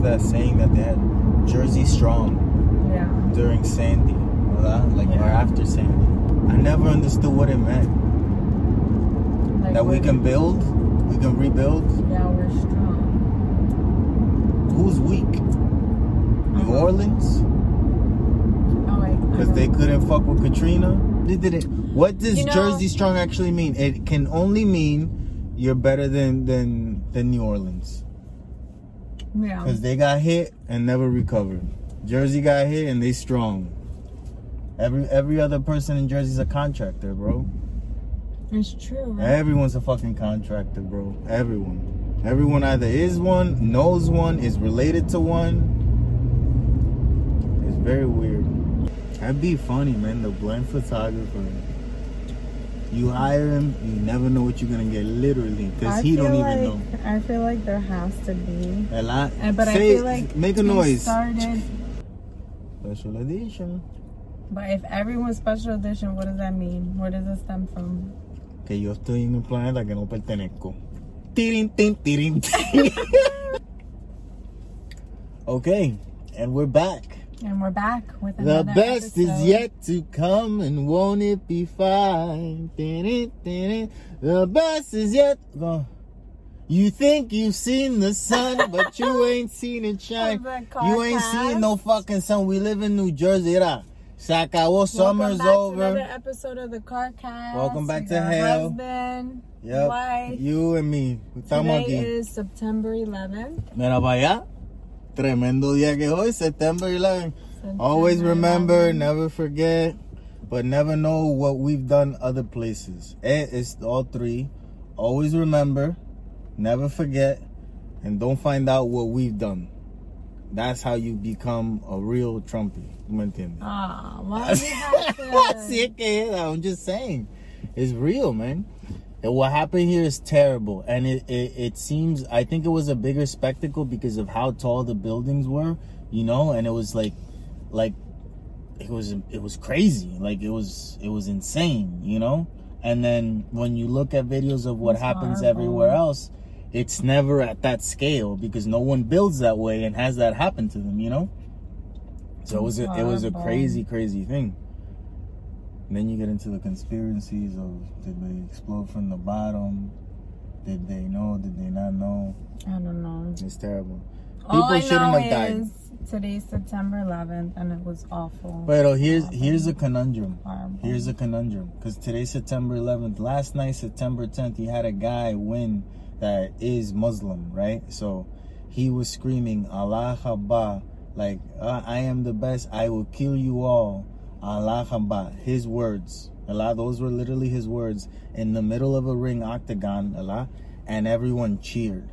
was that saying that they had Jersey Strong Yeah. during Sandy, ¿verdad? like or after Sandy. I never understood what it meant. Like that we can build, we can rebuild. Yeah, we're strong. Who's weak? New Uh-huh. Orleans, Oh wait. Because know. they couldn't fuck with Katrina. They didn't. What does You know- Jersey Strong actually mean? It can only mean you're better than than than New Orleans. Yeah. Because they got hit and never recovered. Jersey got hit and they strong. Every every other person in Jersey's a contractor, bro. It's true. Right? Everyone's a fucking contractor, bro. Everyone. Everyone either is one, knows one, is related to one. It's very weird. That'd be funny, man. The blind photographer. You hire him, you never know what you're gonna get, literally, because he don't even like, know. I feel like there has to be. A lot. Uh, But I Say- feel like make a noise. Started, Special edition. but if everyone's special edition, what does that mean? Where does it stem from? que yo estoy en un planeta que no pertenezco. Tirin, tin, tirin, tin. okay, and we're back. And we're back with The best is yet to come, and won't it be fine? The best is yet. Go. You think you've seen the sun, but you ain't seen it shine. You ain't seen no fucking sun. We live in New Jersey, acabó, Welcome summer's back to over. another episode of the CarCast. Welcome back to hell. Husband, Yep. wife. You and me. Today is September 11th. Mira para allá. Tremendo día que hoy, September 11. September Always remember, 11th. never forget, but never know what we've done other places. Eh, It's all three. Always remember, never forget, and don't find out what we've done. That's how you become a real Trumpy. ¿Tú me entiendes? Ah, why? Así es que I'm just saying. It's real, man. And what happened here is terrible. And it, it, it seems, I think it was a bigger spectacle because of how tall the buildings were, you know? And it was like, like, it was, it was crazy. Like, it was, it was insane, you know? And then when you look at videos of what It's happens horrible. everywhere else, it's never at that scale because no one builds that way and has that happen to them, you know? So it was a, it was a crazy, crazy thing. And then you get into the conspiracies of did they explode from the bottom? Did they know? Did they not know? I don't know. It's terrible. All I shouldn't know have died. is today's September 11th, and it was awful. But oh, here's here's a conundrum. Here's a conundrum because today's September 11th. Last night, September 10th, he had a guy win that is Muslim, right? So he was screaming Allahu Akbar, like I am the best. I will kill you all. Allahu Akbar. His words. Allah. Those were literally his words in the middle of a ring octagon. Allah, and everyone cheered.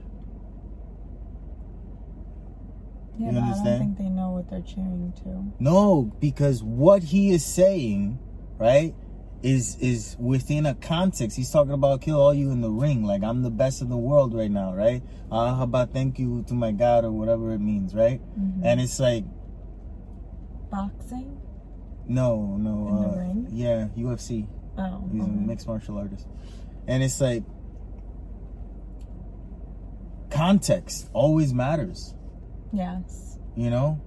yeah, you but I don't think they know what they're cheering to. No, because what he is saying, right, is is within a context. He's talking about kill all you in the ring, like I'm the best in the world right now, right? Uh, how about thank you to my God or whatever it means, right? Mhm. And it's like, Boxing? No, no, uh, ring? yeah, UFC. Oh, He's a mixed martial artist, and it's like context always matters. yes. You know?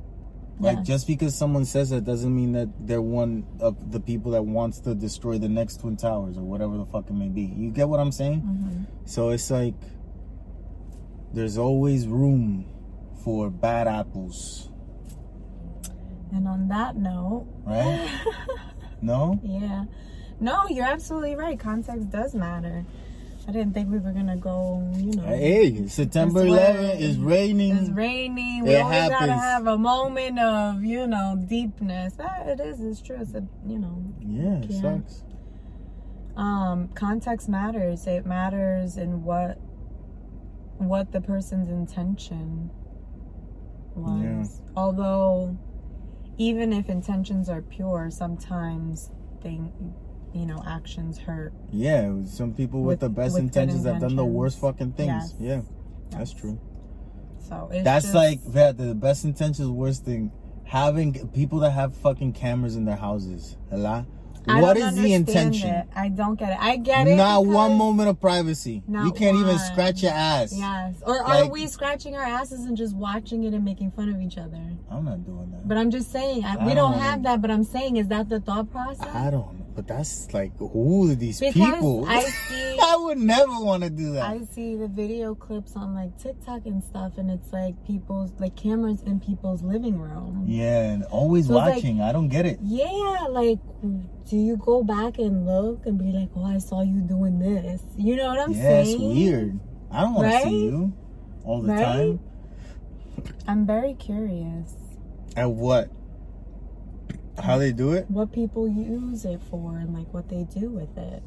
Like just because someone says that doesn't mean that they're one of the people that wants to destroy the next twin towers or whatever the fuck it may be. You get what I'm saying? hmm So it's like there's always room for bad apples, And on that note, right? No? yeah. No, you're absolutely right. Context does matter. I didn't think we were gonna go, you know. Hey, September This 11th is raining. It's raining. We It always gotta have a moment of, you know, deepness. Ah, it is. It's true. It's a, you know, Yeah, it sucks. um, context matters. It matters in what, what the person's intention was. Although, even if intentions are pure, sometimes thing, you know, actions hurt. Yeah, some people with, With- the best with good intentions have done the worst fucking things. Yes. Yeah, that's true. So it's That's just- like yeah, the best intentions, worst thing. Having people that have fucking cameras in their houses, a lot, I What the intention? it. I don't get it. I get it. Not one moment of privacy. You can't even scratch your ass. Yes. Or are we scratching our asses and just watching it and making fun of each other? I'm not doing that. But I'm just saying, I, I we don't don't have that. But I'm saying, is that the thought process? I don't know. But that's like, who are these Because people? I see- I would never want to do that. I see the video clips on like TikTok and stuff, and it's like people's like cameras in people's living room. yeah, and always So it's like- watching. I don't get it. Yeah, like, do you go back and look and be like, oh, I saw you doing this? You know what I'm yeah, saying? it's weird. I don't want to see you all the Right? time. I'm very curious At what? How they do it? what people use it for and like what they do with it.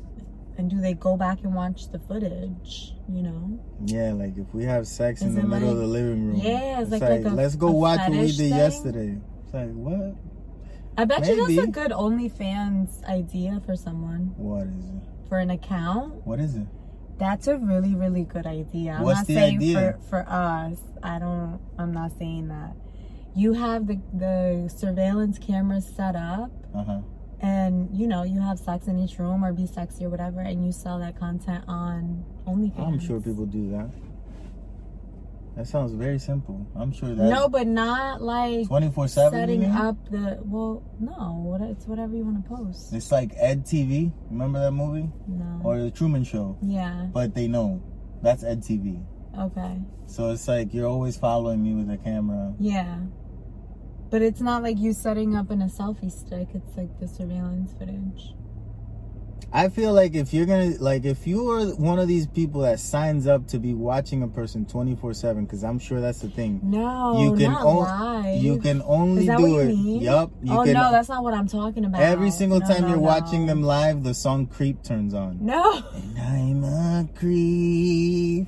And do they go back and watch the footage? You know? Yeah, like if we have sex in the middle of the living room. Yeah, it's it's like- like, like a- let's go watch what we did thing. yesterday. It's like what? I bet you that's a good OnlyFans idea for someone. What is it? For an account. What is it? That's a really, really good idea. I'm What's not the saying idea? for for us. I don't. I'm not saying that. You have the the surveillance cameras set up, Uh huh. and you know you have sex in each room or be sexy or whatever, and you sell that content on OnlyFans. I'm sure people do that. That sounds very simple. I'm sure that No, but not like 24 seven. setting up the. Well, no. What it's whatever you want to post. It's like Ed TV. Remember that movie No. or the Truman Show? yeah. But they know that's Ed TV. Okay. So it's like you're always following me with a camera. Yeah. But it's not like you setting up in a selfie stick. It's like the surveillance footage. I feel like if you're gonna like if you are one of these people that signs up to be watching a person 24 seven, because I'm sure that's the thing. No, you can live. you can only do it. mean? Yup. Oh can no, that's not what I'm talking about. every single No, time no, you're no. watching them live, the song "Creep" turns on. No. And I'm a creep.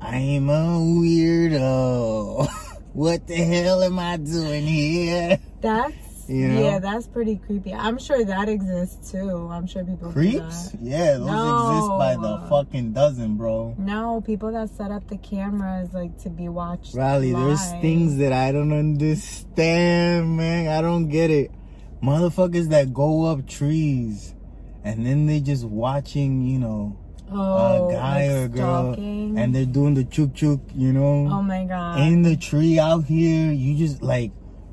I'm a weirdo. what the hell am I doing here? That's You know? yeah, that's pretty creepy. I'm sure that exists too. I'm sure people do Creeps? Yeah, those exist by the fucking dozen, bro. No, people that set up the cameras like to be watched. Riley, there's things that I don't understand, man. I don't get it. Motherfuckers that go up trees and then they just watching, you know, oh, a guy like or a girl stalking. and they're doing the chuk chuk, you know, oh my god. in the tree out here. You just like,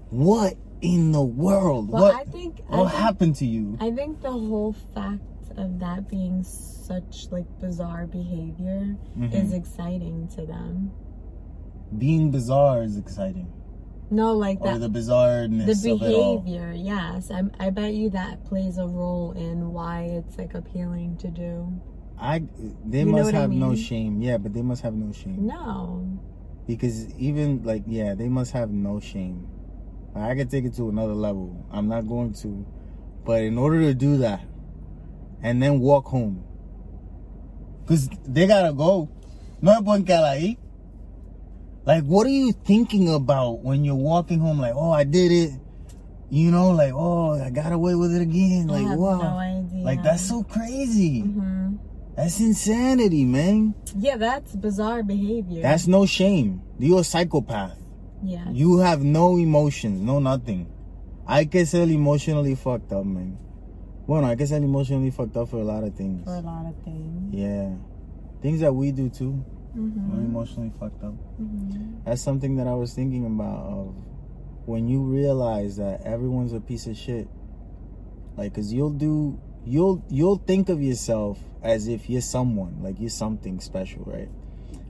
what in the world? well, what I think I what think- happened to you? I think the whole fact of that being such like bizarre behavior Mhm. is exciting to them. Being bizarre is exciting. No, like Or that the bizarreness the of it all. behavior, yes. I, I bet you that plays a role in why it's like appealing to do. I they You must what I have no shame. Yeah, but they must have no shame. No. Because even like yeah, they must have no shame. I could take it to another level. I'm not going to, but in order to do that, and then walk home, because they gotta go. No pueden quedar. Like, what are you thinking about when you're walking home? Like, oh, I did it. You know, like, oh, I got away with it again. Like, have wow. no. Like, that's so crazy. hmm That's insanity, man. Yeah, that's bizarre behavior. That's no shame. You're a psychopath. yeah. You have no emotions, no nothing. I que ser emotionally fucked up, man. Bueno, hay que ser emotionally fucked up for a lot of things. for a lot of things. Yeah. Things that we do too. hmm We're emotionally fucked up. hmm That's something that I was thinking about of when you realize that everyone's a piece of shit. Like, cause you'll do, you'll, you'll think of yourself as if you're someone, like you're something special, right?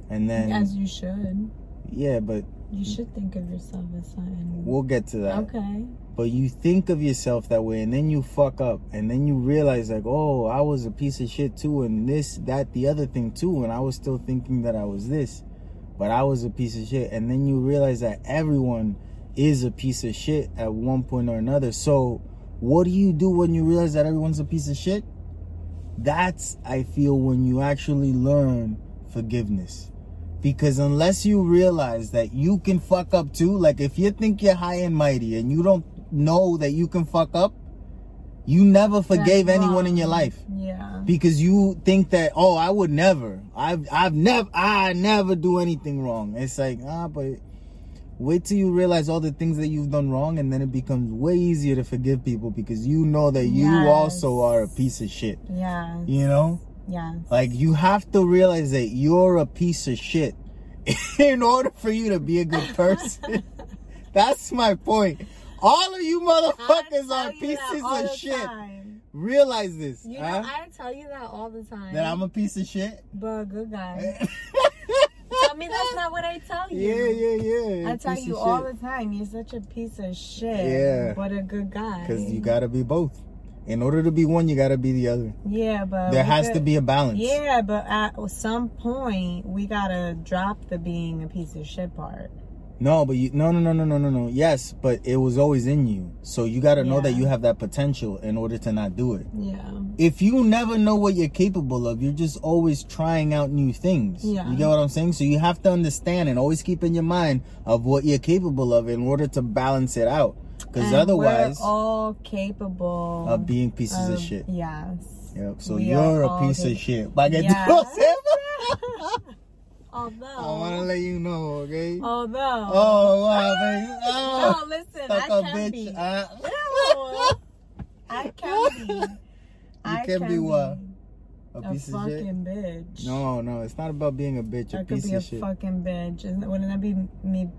And then, As you should. yeah, but You should think of yourself as something. we'll get to that. Okay. But you think of yourself that way, and then you fuck up, and then you realize like, oh, I was a piece of shit too, and this, that, the other thing too, and I was still thinking that I was this, but I was a piece of shit, and then you realize that everyone is a piece of shit at one point or another. So, what do you do when you realize that everyone's a piece of shit? That's I feel when you actually learn forgiveness. Because unless you realize that you can fuck up too, like if you think you're high and mighty and you don't know that you can fuck up, you never forgave anyone in your life Yeah. because you think that oh I would never I've I've never I never do anything wrong. It's like ah but Wait till you realize all the things that you've done wrong, and then it becomes way easier to forgive people because you know that you Yes. also are a piece of shit. Yeah. You know? Yeah. Like, you have to realize that you're a piece of shit in order for you to be a good person. That's my point. All of you motherfuckers are pieces of shit. Time. Realize this. You huh? know, I tell you that all the time. that I'm a piece of shit? but a good guy. Tell me that's not what I tell you. Yeah, yeah, yeah. I tell you all shit. the time, you're such a piece of shit. Yeah. But a good guy. Because you gotta be both. In order to be one, you gotta be the other. Yeah, but there has could- to be a balance. Yeah, but at some point we gotta drop the being a piece of shit part. No, but you no no no no no no no. Yes, but it was always in you. So you gotta know that you have that potential in order to not do it. Yeah. If you never know what you're capable of, you're just always trying out new things. Yeah. You get what I'm saying? So you have to understand and always keep in your mind of what you're capable of in order to balance it out. Because otherwise, we're all capable of being pieces of of- shit. Yes. Yep. So we you're a piece of shit. Yes. Although. I want to let you know, okay? Although. Oh, wow, baby. Oh, No, listen, suck I can be. Uh, No, I can be. I can be what? a A piece of shit? fucking bitch. No, no, it's not about being a bitch. A I could piece be a shit. fucking bitch. Isn't wouldn't that be me?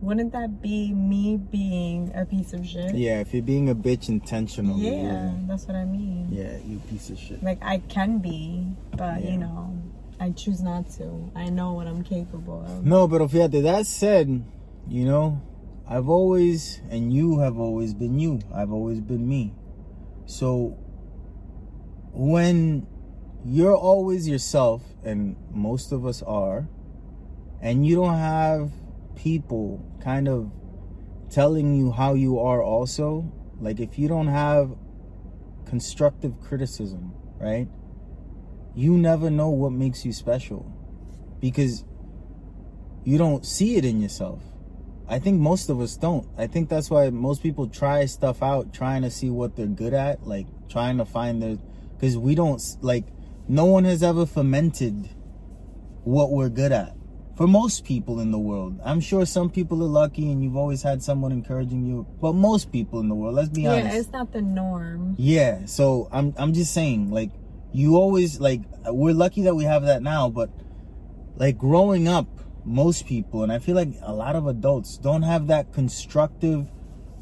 Wouldn't that be me being a piece of shit? Yeah, if you're being a bitch intentionally. Yeah, Yeah. that's what I mean. Yeah, you piece of shit. Like I can be, but Yeah. you know, I choose not to. I know what I'm capable of. No, but fíjate, that said, you know, I've always, and you have always been you. I've always been me. So, when you're always yourself, and most of us are, and you don't have people kind of telling you how you are also, like if you don't have constructive criticism, right? You never know what makes you special because you don't see it in yourself. I think most of us don't. I think that's why most people try stuff out, trying to see what they're good at, like trying to find their. Because we don't like, no one has ever fermented what we're good at. For most people in the world, I'm sure some people are lucky and you've always had someone encouraging you. But most people in the world, let's be Yeah, honest. Yeah, it's not the norm. Yeah, so I'm I'm just saying, like, you always like we're lucky that we have that now, but like growing up, most people, and I feel like a lot of adults don't have that constructive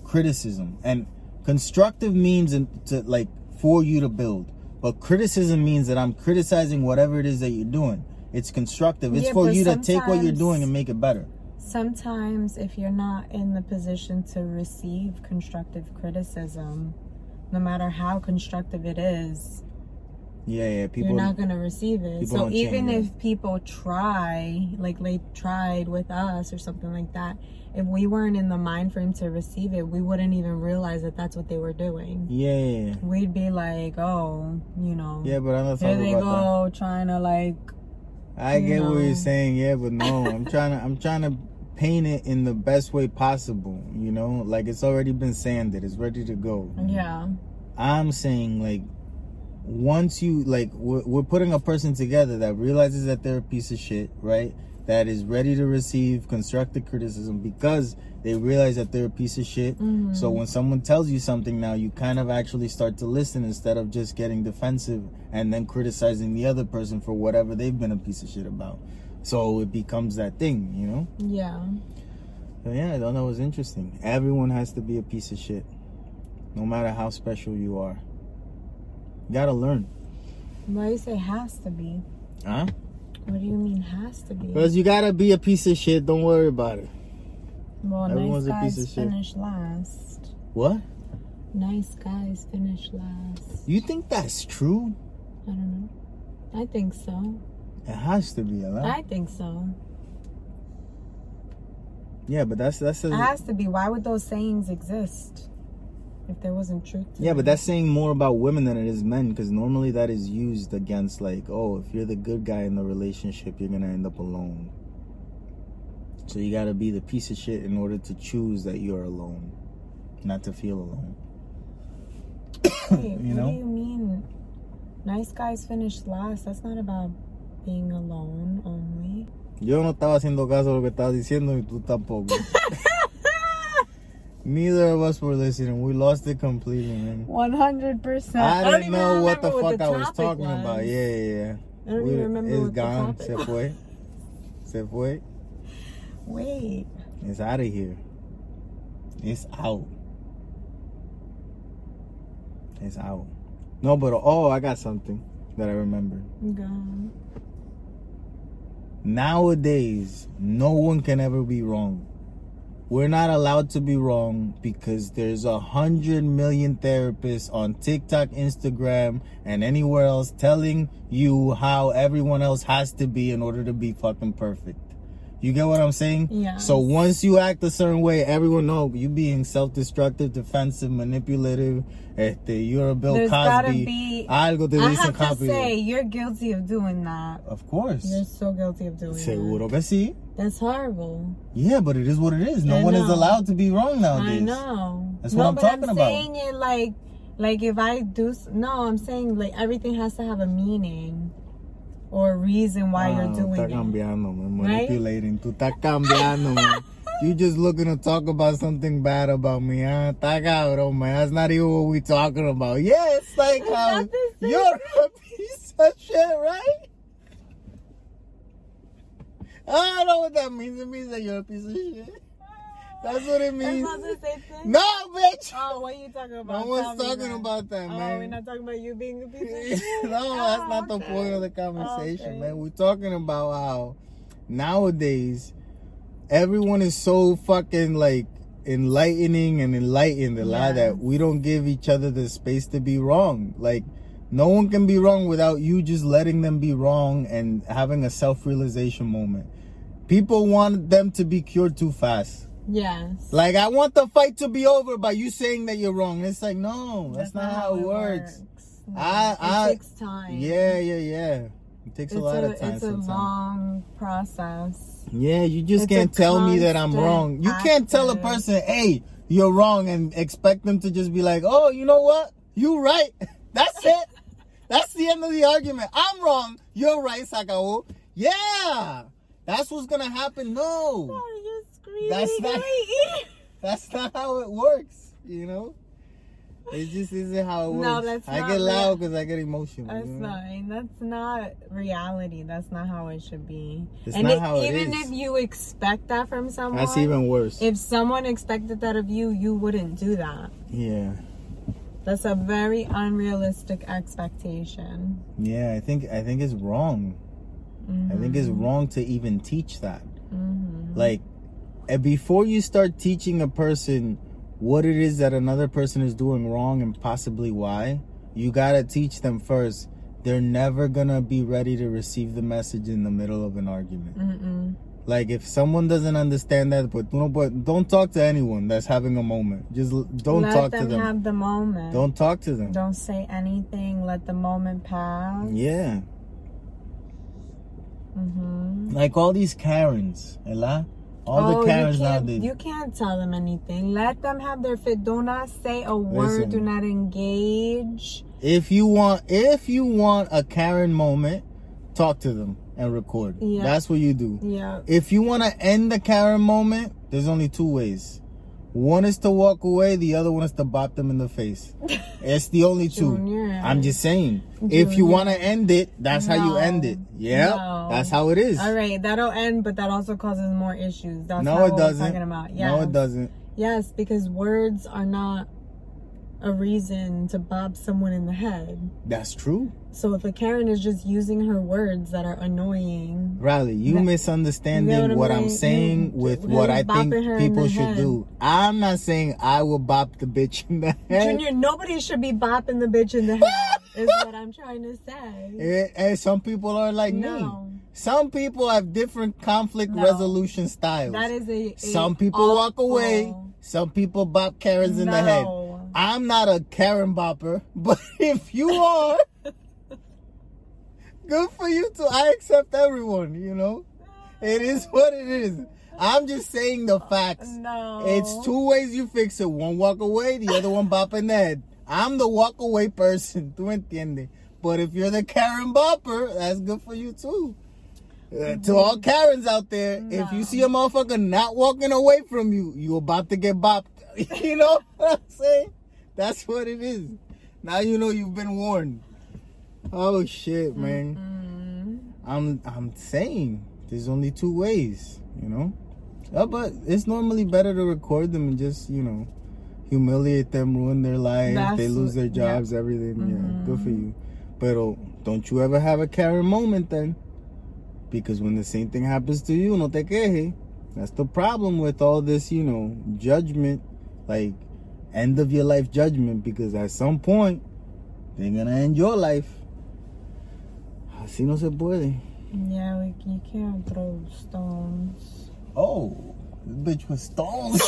criticism. And constructive means to like for you to build, but criticism means that I'm criticizing whatever it is that you're doing. It's constructive. It's Yeah, for you to take what you're doing and make it better. Sometimes, if you're not in the position to receive constructive criticism, no matter how constructive it is, Yeah, yeah. People. you're not gonna receive it. So even if people try, like they tried with us or something like that, if we weren't in the mind frame to receive it, we wouldn't even realize that that's what they were doing. yeah, yeah, yeah. We'd be like, oh, you know, Yeah, but I'm not talking they about that. go trying to like, I get what you're saying, yeah, but no, I'm trying to I'm trying to paint it in the best way possible, you know? Like it's already been sanded, it's ready to go. yeah, I'm saying like once you like we're, we're putting a person together that realizes that they're a piece of shit, right? That is ready to receive constructive criticism because they realize that they're a piece of shit. Mm-hmm. So when someone tells you something now, you kind of actually start to listen instead of just getting defensive and then criticizing the other person for whatever they've been a piece of shit about. So it becomes that thing, you know? yeah. So yeah, I thought that was interesting. Everyone has to be a piece of shit, no matter how special you are. Gotta learn, Why you say has to be? huh? What do you mean has to be? Because you gotta be a piece of shit. Don't worry about it. Well, Everyone's nice a piece guys of shit. finish last. What? Nice guys finish last. You think that's true? I don't know. I think so. It has to be a lot. I think so. yeah, but that's that's It has to be. Why would those sayings exist if there wasn't truth to yeah, but that's saying more about women than it is men because normally that is used against like, oh, if you're the good guy in the relationship, you're gonna end up alone. So you gotta be the piece of shit in order to choose that you're alone, not to feel alone. Wait, you what do you mean? Nice guys finish last. That's not about being alone only. Yo no estaba haciendo caso a lo que estabas diciendo y tú tampoco. Neither of us were listening. We lost it completely, man. One hundred percent. I don't didn't know what the fuck I was talking about. Yeah, yeah, yeah. I don't We- even remember it's what the gone. topic Se was. fue. Se fue. Wait. It's out of here. It's out. It's out. No, but oh, I got something that I remember. Go. Nowadays, no one can ever be wrong. We're not allowed to be wrong because there's a hundred million therapists on TikTok, Instagram, and anywhere else telling you how everyone else has to be in order to be fucking perfect. You get what I'm saying? Yeah. So once you act a certain way, everyone know you being self-destructive, defensive, manipulative. Este, you're a Bill There's gotta Cosby. be. Algo te I dicen have to copy. say, you're guilty of doing that. Of course. You're so guilty of doing Seguro that. que sí. That's horrible. Yeah, but it is what it is. No I one is allowed to be wrong nowadays. I know. That's no, what I'm but talking I'm about. saying it like, like if I do. No, I'm saying like everything has to have a meaning or a reason why Ah, you're doing está it. cambiando, man. Right? Manipulating. Tú estás cambiando, man. You just looking to talk about something bad about me, huh? Está cabrón, man. That's not even what we talking about. Yeah, it's like how not the same you're a piece of shit, right? I don't know what that means. It means that you're a piece of shit. That's what it That's means. not the same thing. No, bitch. Oh, what are you talking about? No one's Tell talking about that, Oh, man. we're not talking about you being a piece of shit. no, that's Oh, not the point of the ah, conversation, Okay. man. We're talking about how nowadays everyone is so fucking like enlightening and enlightened a lot Yeah. that we don't give each other the space to be wrong. Like no one can be wrong without you just letting them be wrong and having a self-realization moment. People want them to be cured too fast. Yes. Like I want the fight to be over by you saying that you're wrong. It's like no, that's, not, how it works. No, I- it I- takes time. Yeah, yeah, yeah. It takes It's a lot a, of time it's a sometimes. long process. yeah, you just it's can't tell me that I'm wrong. You can't tell a person, "Hey, you're wrong," and expect them to just be like, "Oh, you know what? You're right. That's it. That's the end of the argument. I'm wrong. You're right, acabó." Yeah, that's what's gonna happen. No, Oh, you're screaming. That's not- that's not how it works. You know, it just isn't how it works. No, that's I not get loud because I get emotional. That's you know? not. That's not reality. That's not how it should be. It's and not it- how it even is. if you expect that from someone, That's even worse. If someone expected that of you, you wouldn't do that. yeah. That's a very unrealistic expectation. Yeah, I think I think it's wrong. I think it's wrong to even teach that. Mm-hmm. Like, eh, before you start teaching a person what it is that another person is doing wrong and possibly why, you gotta teach them first. They're never gonna be ready to receive the message in the middle of an argument. Mm-mm. Like, if someone doesn't understand that, but don't, but don't talk to anyone that's having a moment. Just don't Let talk them to them. have the moment. Don't talk to them. Don't say anything. Let the moment pass. Yeah. Mm-hmm. Like all these Karens, Ella. All oh, the Karens you can't, nowadays. you can't tell them anything. Let them have their fit. Do not say a word. Listen. Do not engage. if you want if you want a Karen moment, talk to them and record. Yeah. That's what you do. Yeah. If you want to end the Karen moment, there's only two ways. One is to walk away, the other one is to bop them in the face. it's the only two. Junior. I'm just saying. If you want to end it, that's how you end it. Yeah. No. That's how it is. All right, that'll end, but that also causes more issues. That's No, it doesn't. talking about. Yes. No, it doesn't. Yes, because words are not a reason to bob someone in the head. That's true. So if a Karen is just using her words that are annoying, Riley, you That- misunderstanding You know what, what I'm saying You- with what I think bopping her in people should head. do. I'm not saying I will bop the bitch in the head. Junior, nobody should be bopping the bitch in the head. is what I'm trying to say. Eh, And some people are like No. me. Some people have different conflict No. resolution styles. That is a. a some people walk away. Some people bop Karens in the head. No. I'm not a Karen bopper, but if you are, good for you too. I accept everyone, you know? It is what it is. I'm just saying the facts. No. It's two ways you fix it. One walk away, the other one bop in the head. I'm the walk away person. Tú entiendes? But if you're the Karen bopper, that's good for you too. Uh, to all Karens out there, if you see a motherfucker not walking away from you, you about to get bopped. you know what I'm saying? That's what it is. Now you know you've been warned. Oh shit, man. Mm. I'm I'm saying there's only two ways, you know. Uh, but it's normally better to record them and just you know humiliate them, ruin their life, That's they lose their what- yeah. jobs, everything. Yeah, good for Mhm. you. But oh, don't you ever have a Karen moment then, because when the same thing happens to you, no te queje. That's the problem with all this, you know, judgment, like end of your life judgment, because at some point they're gonna end your life. Así no se puede. Yeah, we, you can't throw stones. Oh, this bitch was stoned.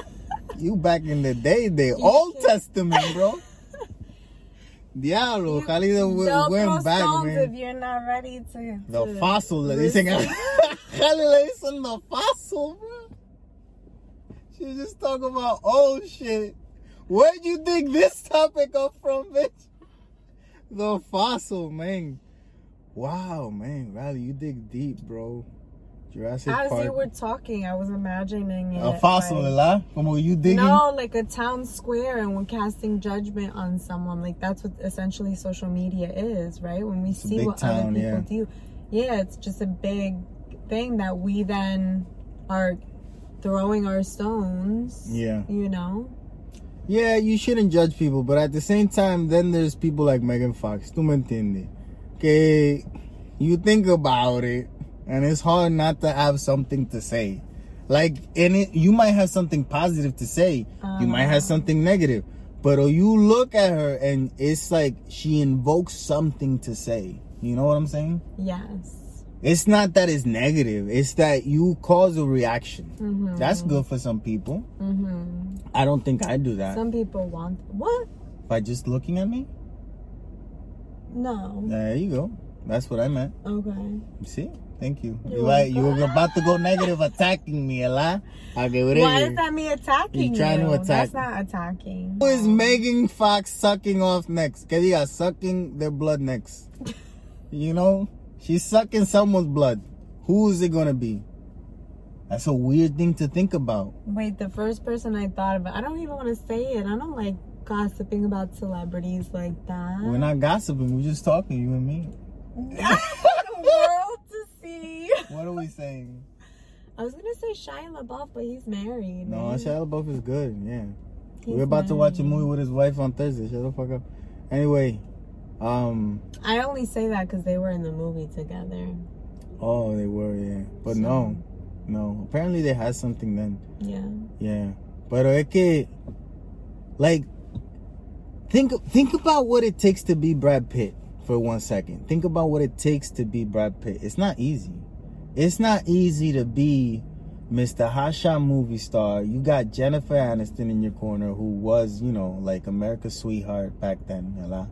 you back in the day, the You Old can- Testament, bro. Diablo, You- Khalida w- Don't throw went back, stones if you're not ready to. The to fossil, dicen Khalida le the fossil, bro. She just talking about old shit. Where'd you think this topic come from, bitch? The fossil, man. Wow, man, Riley, you dig deep, bro. Jurassic As Park. you were talking, I was imagining it. a fossil, like- ¿verdad? Como you digging. No, like a town square, and we're casting judgment on someone. Like that's what essentially social media is, right? When we a see what town, other people yeah. do, yeah, it's just a big thing that we then are throwing our stones. Yeah. you know. Yeah, you shouldn't judge people, but at the same time, then there's people like Megan Fox. Tú me entiendes? Que you think about it, and it's hard not to have something to say. Like, in it, you might have something positive to say. You might have Uh. something negative. But you look at her, and it's like she invokes something to say. You know what I'm saying? Yes. It's not that it's negative. It's that you cause a reaction. Mhm. That's good for some people. hmm I don't think I do that. Some people want what? By just looking at me? No. There you go. That's what I meant. Okay. See? Thank you. You're You like you were about to go negative attacking me, Ella. Okay, Why whatever. is that me attacking You're trying to attack That's not attacking. Who is Megan Fox sucking off next? Que diga, sucking their blood next. You know? She's sucking someone's blood. Who is it gonna be? That's a weird thing to think about. Wait, the first person I thought about, I don't even want to say it. I don't like gossiping about celebrities like that. We're not gossiping, we're just talking, you and me. I want the world to see. What are we saying? I was gonna say Shia LaBeouf, but he's married. No, right? Shia LaBeouf is good, yeah. He's We're about to watch a movie with his wife on Thursday. Shut the fuck up. Anyway, um, I only say that because they were in the movie together. oh, they were, yeah, but So- no, no. Apparently, they had something then, Yeah. yeah. But es que, like, think think about what it takes to be Brad Pitt for one second. Think about what it takes to be Brad Pitt. It's not easy. It's not easy to be Mr. Hotshot movie star. You got Jennifer Aniston in your corner, who was, you know, like America's sweetheart back then, yalla.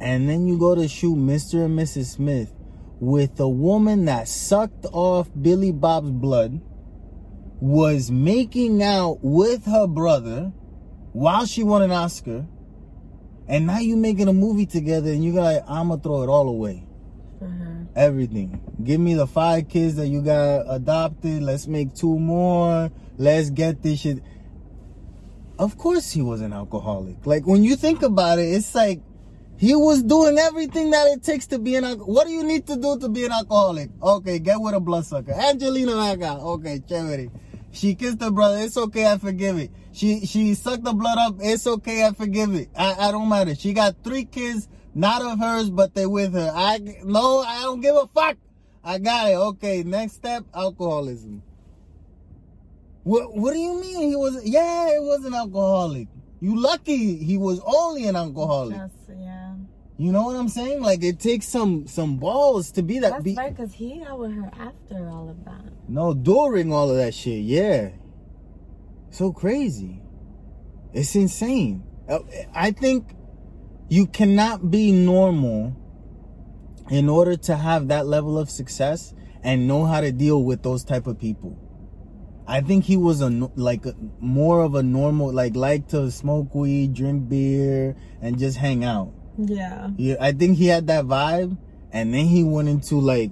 And then you go to shoot Mr. and Mrs. Smith with a woman that sucked off Billy Bob's blood, was making out with her brother while she won an Oscar, and now you're making a movie together and you're like, I'ma throw it all away her. everything. Give me the five kids that you got adopted. Let's make two more. Let's get this shit. Of course, he was an alcoholic. Like when you think about it, it's like he was doing everything that it takes to be an. al- What do you need to do to be an alcoholic? Okay, get with a bloodsucker. Angelina Vega. Okay, chévere. She kissed her brother. It's okay. I forgive it. She she sucked the blood up. It's okay. I forgive it. I, I don't matter. She got three kids, not of hers, but they with her. I no, I don't give a fuck. I got it. Okay, next step, alcoholism. What What do you mean he was? Yeah, he was an alcoholic. You lucky he was only an alcoholic. That's, yeah. You know what I'm saying? Like it takes some some balls to be that. That's Be, right, because he got with her after all of that. no, during all of that shit, yeah. So crazy. It's insane. Uh, I think you cannot be normal in order to have that level of success and know how to deal with those type of people. I think he was a like a, more of a normal like like to smoke weed, drink beer, and just hang out. Yeah. Yeah, I think he had that vibe, and then he went into like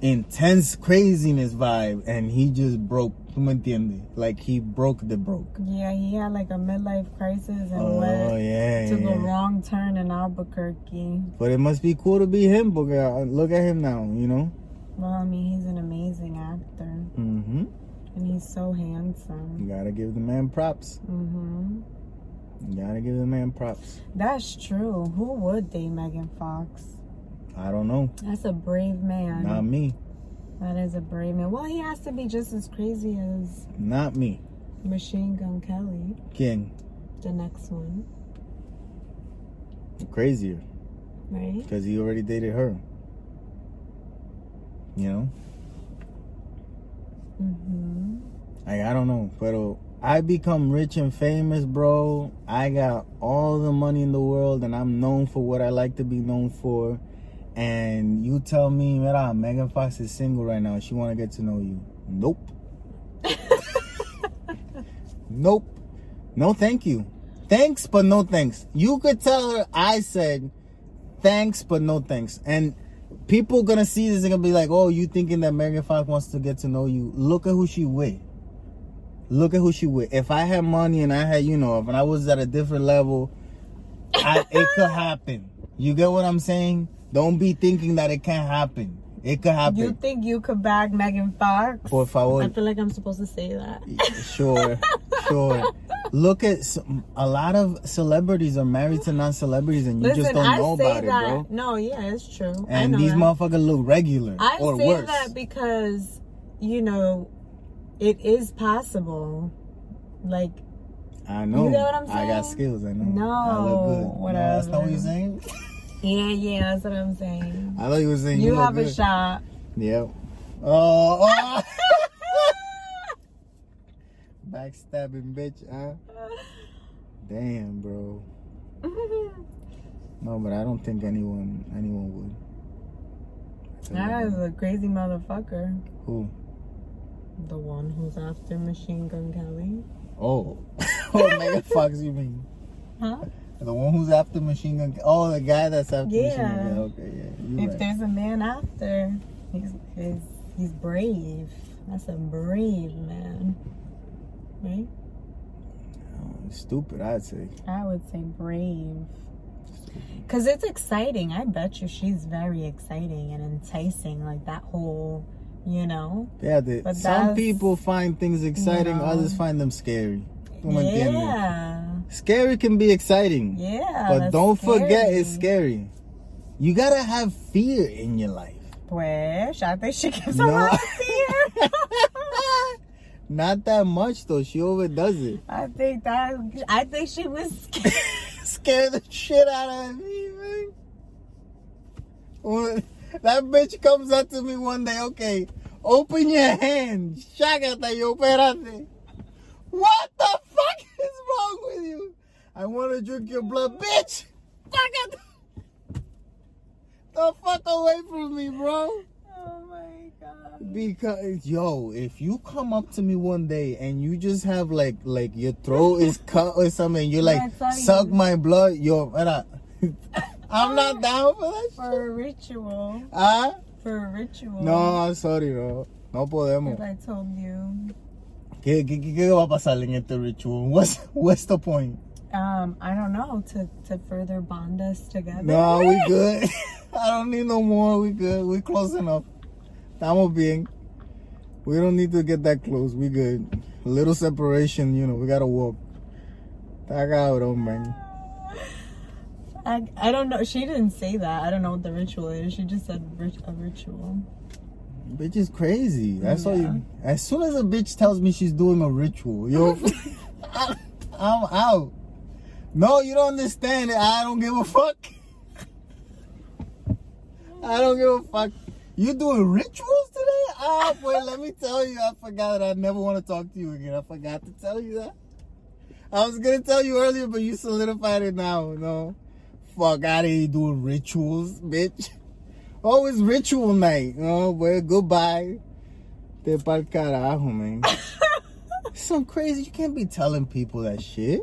intense craziness vibe, and he just broke. ¿Tú me entiendes? Like he broke the broke. Yeah, he had like a midlife crisis and Oh went yeah, took yeah. a wrong turn in Albuquerque. But it must be cool to be him. Because uh, look at him now. You know. Well, I mean, he's an amazing actor, Mm-hmm. and he's so handsome. You gotta give the man props. hmm You gotta give the man props. That's true. Who would date Megan Fox? I don't know. That's a brave man. Not me. That is a brave man. Well, he has to be just as crazy as Not me. Machine Gun Kelly, King. the next one, Crazier. right? Because he already dated her. You know? Mm-hmm. Like, I don't know. But I become rich and famous, bro. I got all the money in the world and I'm known for what I like to be known for. And you tell me, mira, Megan Fox is single right now. She want to get to know you. Nope. nope. No, thank you. Thanks, but no thanks. You could tell her I said thanks, but no thanks. And people gonna see this and gonna be like, oh, you thinking that Megan Fox wants to get to know you. Look at who she with. Look at who she with. If I had money and I had, you know, if I was at a different level, I, it could happen. You get what I'm saying? Don't be thinking that it can't happen. It could happen. You think you could bag Megan Fox? Por favor. I was I feel like I'm supposed to say that. Sure, sure. Look at some, a lot of celebrities are married to non-celebrities, and you Listen, just don't I know say about that. it, bro. No, yeah, it's true. I And know these that. motherfuckers look regular I or say worse. that because you know it is possible. Like I know. You know what I'm saying? I got skills. I know. No, I look good. No, that's not what you're saying. yeah, yeah, that's what I'm saying. I thought you were saying you, You have a good. shot. Yep. Oh, oh. backstabbing bitch, huh? Damn, bro. No, but I don't think anyone anyone would. that is a crazy motherfucker. Who? The one who's after Machine Gun Kelly. Oh, oh, Megan Fox, you mean? Huh? The one who's after Machine Gun? Oh, the guy that's after Machine Gun. Okay, yeah. If right. there's a man after, he's he's, he's brave. That's a brave man. Right? Oh, stupid, I'd say. I would say brave. Cause it's exciting. I bet you she's very exciting and enticing. Like that whole, you know. Yeah, the, But some people find things exciting, know. others find them scary. ¿Tú me entiendes? Yeah. Scary can be exciting, Yeah. but don't forget it's scary. You gotta have fear in your life. Pues, I think she gives a lot of fear. Not that much though. She overdoes it. I think that. I think she was. scared. Scare the shit out of me, man. When that bitch comes up to me one day, okay, open your hand. Chágate, yo, espérate. What the fuck is wrong with you? I want to drink your blood, bitch. Chágate. The fuck away from me, bro. Oh my god. Because yo, if you come up to me one day and you just have like like your throat is cut or something, you're like Yeah, I saw you. suck my blood, yo, mira, I'm not down for that shit. For a ritual. Ah, For a ritual. no, I'm sorry, bro. no podemos. As I told you. ¿Qué, qué, qué, qué va a pasar en este ritual? What's what's the point? Um, I don't know to to further bond us together. No, we good. I don't need no more. We good. We close enough. Estamos bien. We don't need to get that close. We good. A little separation, you know. We gotta walk. Está cabrón, man. I, I don't know. She didn't say that. I don't know what the ritual is. She just said rit- a ritual. Bitch is crazy. That's all you. As soon as a bitch tells me she's doing a ritual, yo, I'm out. No, you don't understand it. I don't give a fuck. I don't give a fuck. You doing rituals today? Ah, boy, let me tell you, I forgot that I never want to talk to you again. I forgot to tell you that. I was gonna tell you earlier, but you solidified it now. No, fuck out of here doing rituals, bitch. Oh, it's ritual night. Oh, well, goodbye. Te pa'l carajo, man. Some crazy. You can't be telling people that shit.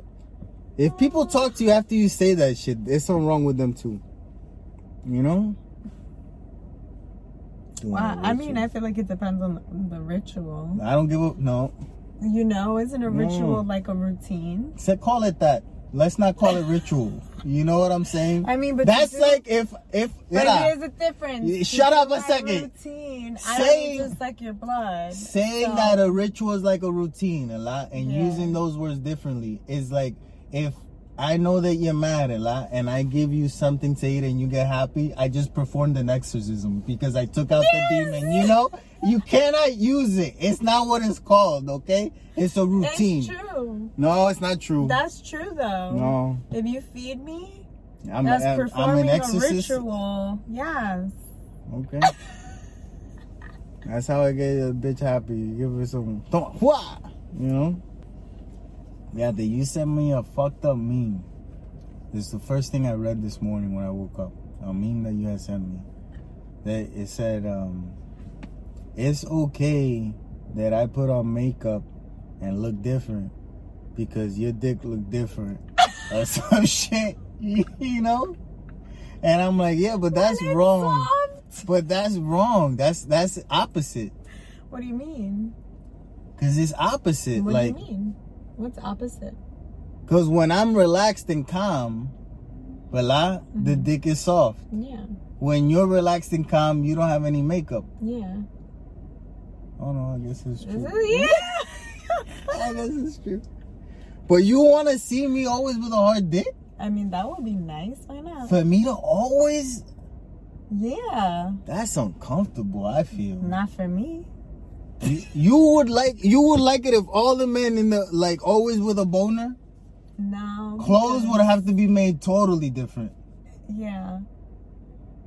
If people talk to you after you say that shit, there's something wrong with them too. You know? doing Well, I mean. I feel like it depends on the, the ritual. I don't give up. no. You know, isn't a ritual Mm. like a routine? So call it that. Let's not call it ritual. You know what I'm saying? I mean, but That's like if if But here's the difference. Shut up a second. Routine. I Saying- don't need to suck your blood. saying So- that a ritual is like a routine a lot and Yeah. using those words differently is like if I know that you're mad a lot and I give you something to eat and you get happy, I just performed an exorcism because I took out the demon. You know, you cannot use it. It's not what it's called, okay? It's a routine. It's true. No, it's not true. That's true though. no, If you feed me, I'm, that's I'm, I'm performing a ritual. Yes. Okay. That's how I get a bitch happy. Give her some, you know. Yeah, that you sent me a fucked up meme. This is the first thing I read this morning when I woke up. A meme that you had sent me. That it said, um, "It's okay that I put on makeup and look different because your dick look different or some shit." You know. And I'm like, yeah, but that's wrong. soft. But that's wrong. That's that's opposite. What do you mean? Cause it's opposite. What like, do you mean? What's opposite? cause when I'm relaxed and calm, voila, the Mhm. dick is soft. Yeah. When you're relaxed and calm, you don't have any makeup. Yeah. Oh no, I guess it's Is true. it? Yeah. I guess it's true. But you want to see me always with a hard dick? I mean, that would be nice. Why not? For me to always, Yeah. that's uncomfortable. I feel. Not for me. You, would like, you would like it if all the men in the like always with a boner. No. Clothes would have to be made totally different. Yeah.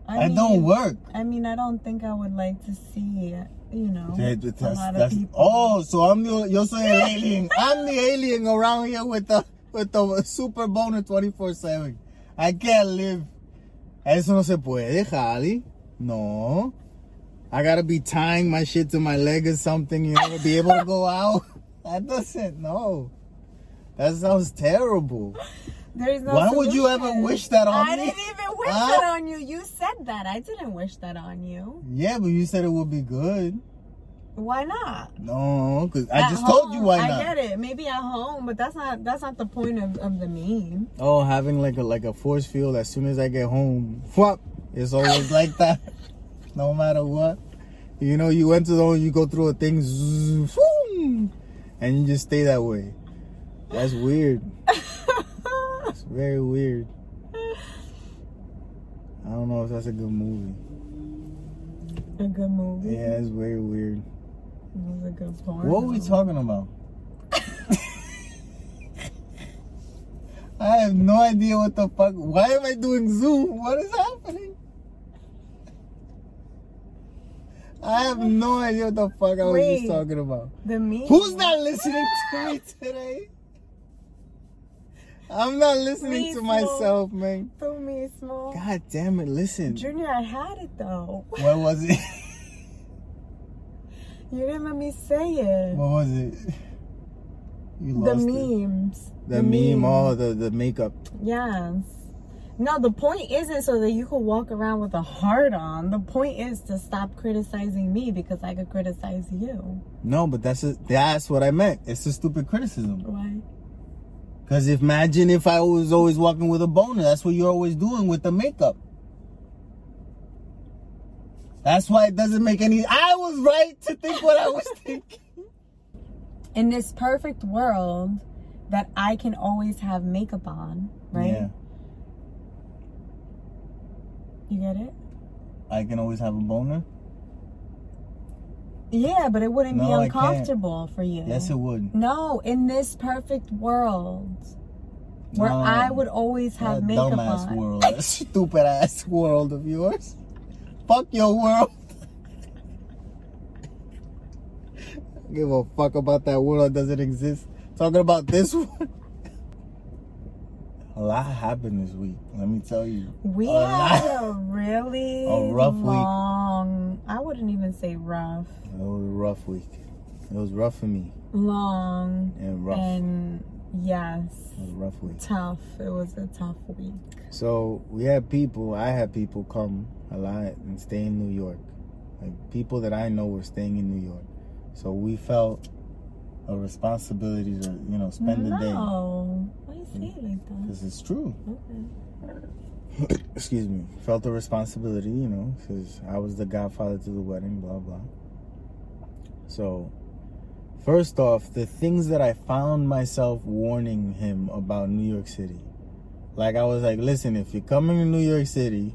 That don't work. I mean, I don't think I would like to see, you know, That- a lot that's- of people. oh, so I'm the yo soy el alien. I'm the alien around here with the with the super boner 24 seven. I can't live. Eso no se puede, Jali. No. I gotta be tying my shit to my leg or something, you know, to be able to go out. That doesn't no. That sounds terrible. There's no Why would you ever wish that on I me? I didn't even wish Huh? that on you. You said that. I didn't wish that on you. Yeah, but you said it would be good. Why not? No, because I just told you home, why I not. get it. Maybe at home, but that's not that's not the point of, of the meme. Oh, having like a like a force field as soon as I get home. Whoop, it's always like that. No matter what. You know, you enter the you go through a thing, zzz, boom, and you just stay that way. That's weird. It's very weird. I don't know if that's a good movie. a good movie. Yeah, it's very weird. It was a good porn. What were we talking about? I have no idea what the fuck. Why am I doing Zoom? What is happening? I have no idea what the fuck I was Wait. just talking about. The meme. Who's not listening to me today? I'm not listening Me to too. myself, man. To me small. God damn it, listen. Junior, I had it though. What was it? You didn't let me say it. What was it? You the lost it. memes. The, meme, oh, the, the makeup. Yes. No, the point isn't so that you could walk around with a heart on. The point is to stop criticizing me because I could criticize you. No, but that's a, that's what I meant. It's a stupid criticism. Why? Because imagine if I was always walking with a boner. That's what you're always doing with the makeup. That's why it doesn't make any. I was right to think what I was thinking. In this perfect world that I can always have makeup on, right? Yeah, You get it? I can always have a boner. Yeah, but it wouldn't be No, can't. uncomfortable for you. Yes, it would. No, in this perfect world where No. I would always have makeup dumbass on. world, that stupid ass world of yours. Fuck your world. Give a fuck about that world that doesn't exist. Talking about this one. A lot happened this week. Let me tell you. We A had lot. a really A rough week. long, I wouldn't even say rough, It was a rough week. It was rough for me long and rough. and yes, it was a rough week. tough. It was a tough week. So we had people. I had people come a lot and stay in New York, Like people that I know were staying in New York, so we felt a responsibility to you know spend the day No. You say it like that? because it's true. Okay. Excuse me. Felt the responsibility, you know, because I was the godfather to the wedding. Blah blah. So, first off, the things that I found myself warning him about New York City. Like I was like, listen, if you're coming to New York City,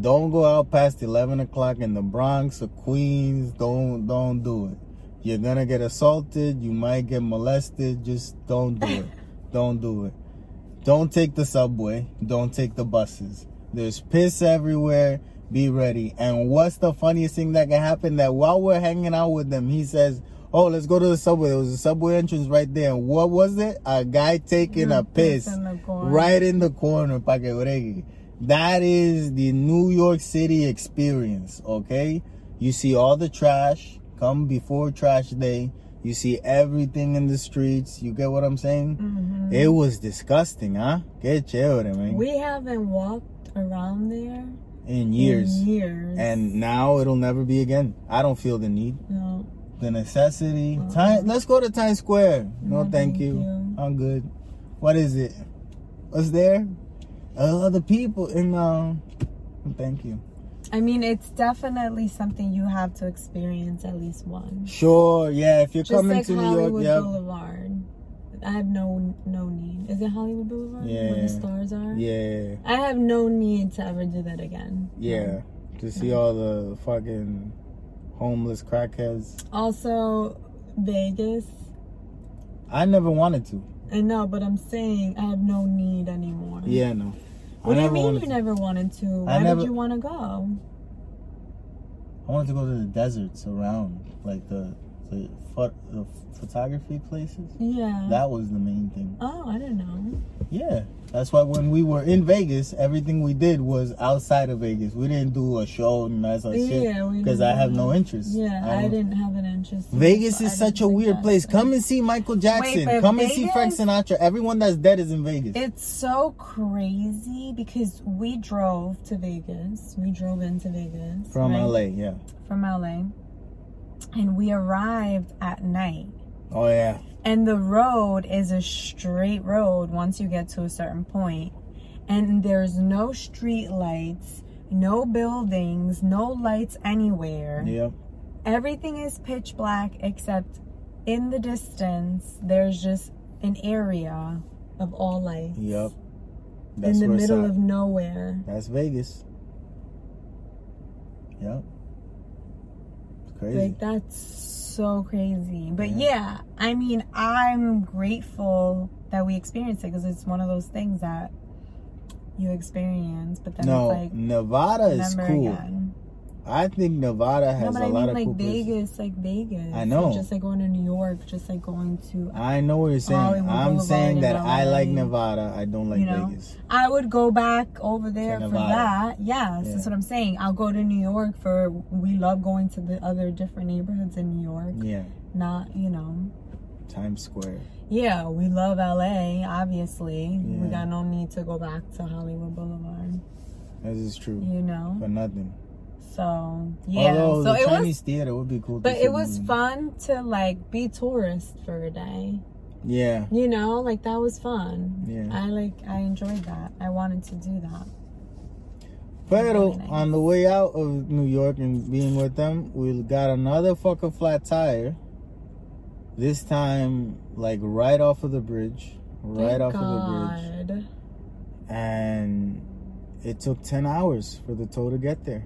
don't go out past eleven o'clock in the Bronx or Queens. Don't don't do it. You're gonna get assaulted. You might get molested. Just don't do it. don't do it. Don't take the subway. Don't take the buses. There's piss everywhere. Be ready. And what's the funniest thing that can happen? That while we're hanging out with them, he says, "Oh, let's go to the subway." There was a subway entrance right there. And what was it? A guy taking a piss in right in the corner. That is the New York City experience. Okay, you see all the trash come before trash day. You see everything in the streets. You get what I'm saying? Mhm. It was disgusting, huh? Que chévere, man. We haven't walked around there in years. In years. And now it'll never be again. I don't feel the need, no. the necessity. Time, let's go to Times Square. No, No, thank, you. you. I'm good. What is it? What's there? Uh, other people in um. Thank you. I mean, it's definitely something you have to experience at least once. Sure, yeah. If you're Just coming like to New Hollywood York, Boulevard. I have no no need. Is it Hollywood Boulevard where the stars are? yeah, yeah, I have no need to ever do that again. yeah. To see No. all the fucking homeless crackheads. Also, Vegas. I never wanted to. I know, but I'm saying I have no need anymore. Yeah, no. What I do you mean you to. never wanted to? Why never- did you want to go? I wanted to go to the deserts around, like the the, pho- the uh, photography places. Yeah. That was the main thing. oh, I didn't know. Yeah, that's why when we were in Vegas, everything we did was outside of Vegas. We didn't do a show and that sort of shit because I have no interest. Yeah, I, don't- didn't have an interest. Vegas is such a weird suggest place. Come and see Michael Jackson. but Come and see Frank Sinatra. Everyone that's dead is in Vegas. It's so crazy because we drove to Vegas. We drove into Vegas From right? LA, yeah. From LA, and we arrived at night. Oh yeah. And the road is a straight road once you get to a certain point. And there's no street lights, no buildings, no lights anywhere. Yeah. Everything is pitch black except in the distance, there's just an area of all lights. Yep. in the middle of nowhere. That's Vegas. Yep. Crazy. Like that's so crazy. But Yeah. yeah, I mean, I'm grateful that we experienced it because it's one of those things that you experience, but then no, it's like Nevada is cool. again. I think Nevada No, has but a I lot mean of like cool places. Vegas, like Vegas. I know. Just like going to New York, just like going to. I know what you're saying. Hollywood I'm Boulevard saying in that I like Nevada. I don't like You know? Vegas. I would go back over there for that. Yes, Yeah. that's what I'm saying. I'll go to New York for. We love going to the other different neighborhoods in New York. Yeah, Not, you know. Times Square. Yeah, we love LA, obviously. We got no need to go back to Hollywood Boulevard, This is true. you know? For nothing. So, yeah. Although so the it Chinese was theater would be cool. but it was movie. fun to like be tourist for a day. Yeah, You know, like that was fun. Yeah. I like I enjoyed that. I wanted to do that. Pero Really nice. on the way out of New York and being with them, we got another fucking flat tire. This time, like right off of the bridge, right Thank off of the bridge, and it took ten hours for the tow to get there.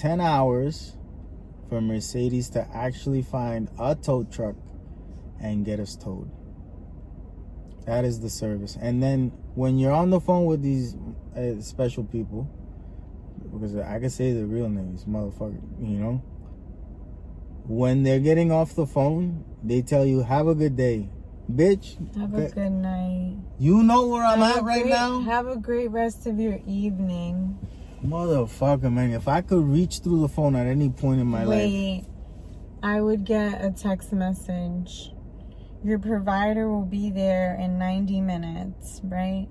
Ten hours for Mercedes to actually find a tow truck and get us towed. That is the service. And then when you're on the phone with these uh, special people, because I can say the real names, motherfucker, you know, when they're getting off the phone, they tell you, "Have a good day, bitch." Have a good night. You know where I'm at a right now, Have a great rest of your evening. Motherfucker, man. If I could reach through the phone at any point in my life, I would get a text message. Your provider will be there in 90 minutes, right?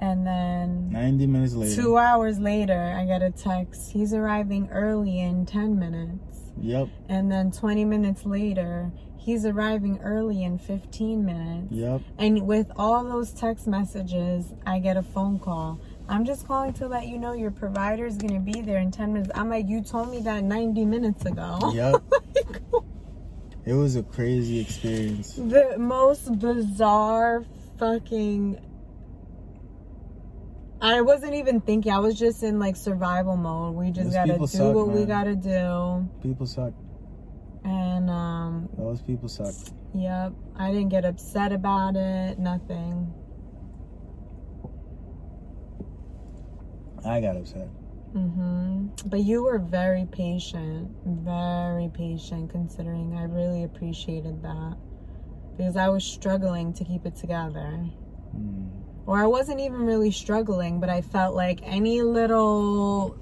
And then 90 minutes later. two hours later, I get a text. He's arriving early in 10 minutes. Yep. And then 20 minutes later, he's arriving early in 15 minutes. Yep. And with all those text messages, I get a phone call. I'm just calling to let you know your provider is going to be there in 10 minutes. I'm like, you told me that 90 minutes ago. Yep. It was a crazy experience. the most bizarre fucking. I wasn't even thinking. I was just in like survival mode. We just Those gotta do suck, what we gotta do. People suck. And um, Those people suck. Yep. I didn't get upset about it. Nothing. I got upset. hmm But you were very patient. Very patient considering I really appreciated that. Because I was struggling to keep it together. Mm. Or I wasn't even really struggling, but I felt like any little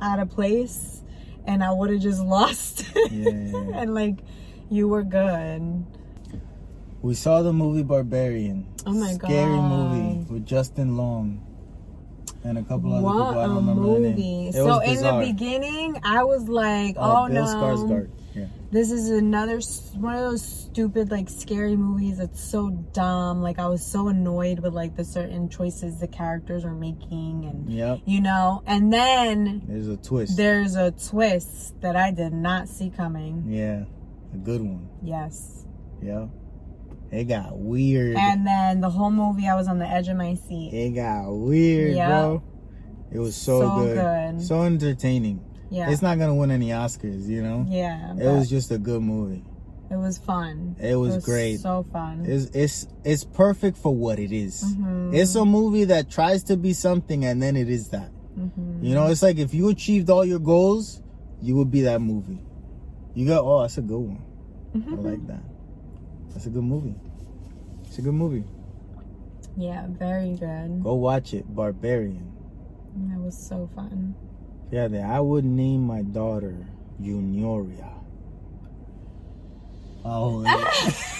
out of place and I would have just lost. Yeah. and like you were good. We saw the movie Barbarian. Oh my Scary God. Scary movie with Justin Long and a couple other What people. I don't remember movie! name. It So in the beginning, I was like, Uh, "Oh Bill no, Skarsgård. Yeah. this is another one of those stupid like scary movies. It's so dumb. Like I was so annoyed with like the certain choices the characters are making, and Yep. you know. And then There's a twist. there's a twist that I did not see coming. yeah. A good one. Yes. Yeah. It got weird. And then the whole movie, I was on the edge of my seat. it got weird, Yeah. bro. It was so, So good. good. So entertaining. Yeah. It's not gonna win any Oscars, you know? yeah. It was just a good movie. It was fun. It was great. So fun. It's it's it's perfect for what it is. Mhm. It's a movie that tries to be something and then it is that. Mhm. You know, it's like if you achieved all your goals, you would be that movie. You go, oh, that's a good one. I like that. That's a good movie. It's a good movie. Yeah, very good. Go watch it, Barbarian. That was so fun. Yeah, that I would name my daughter Junioria. Oh,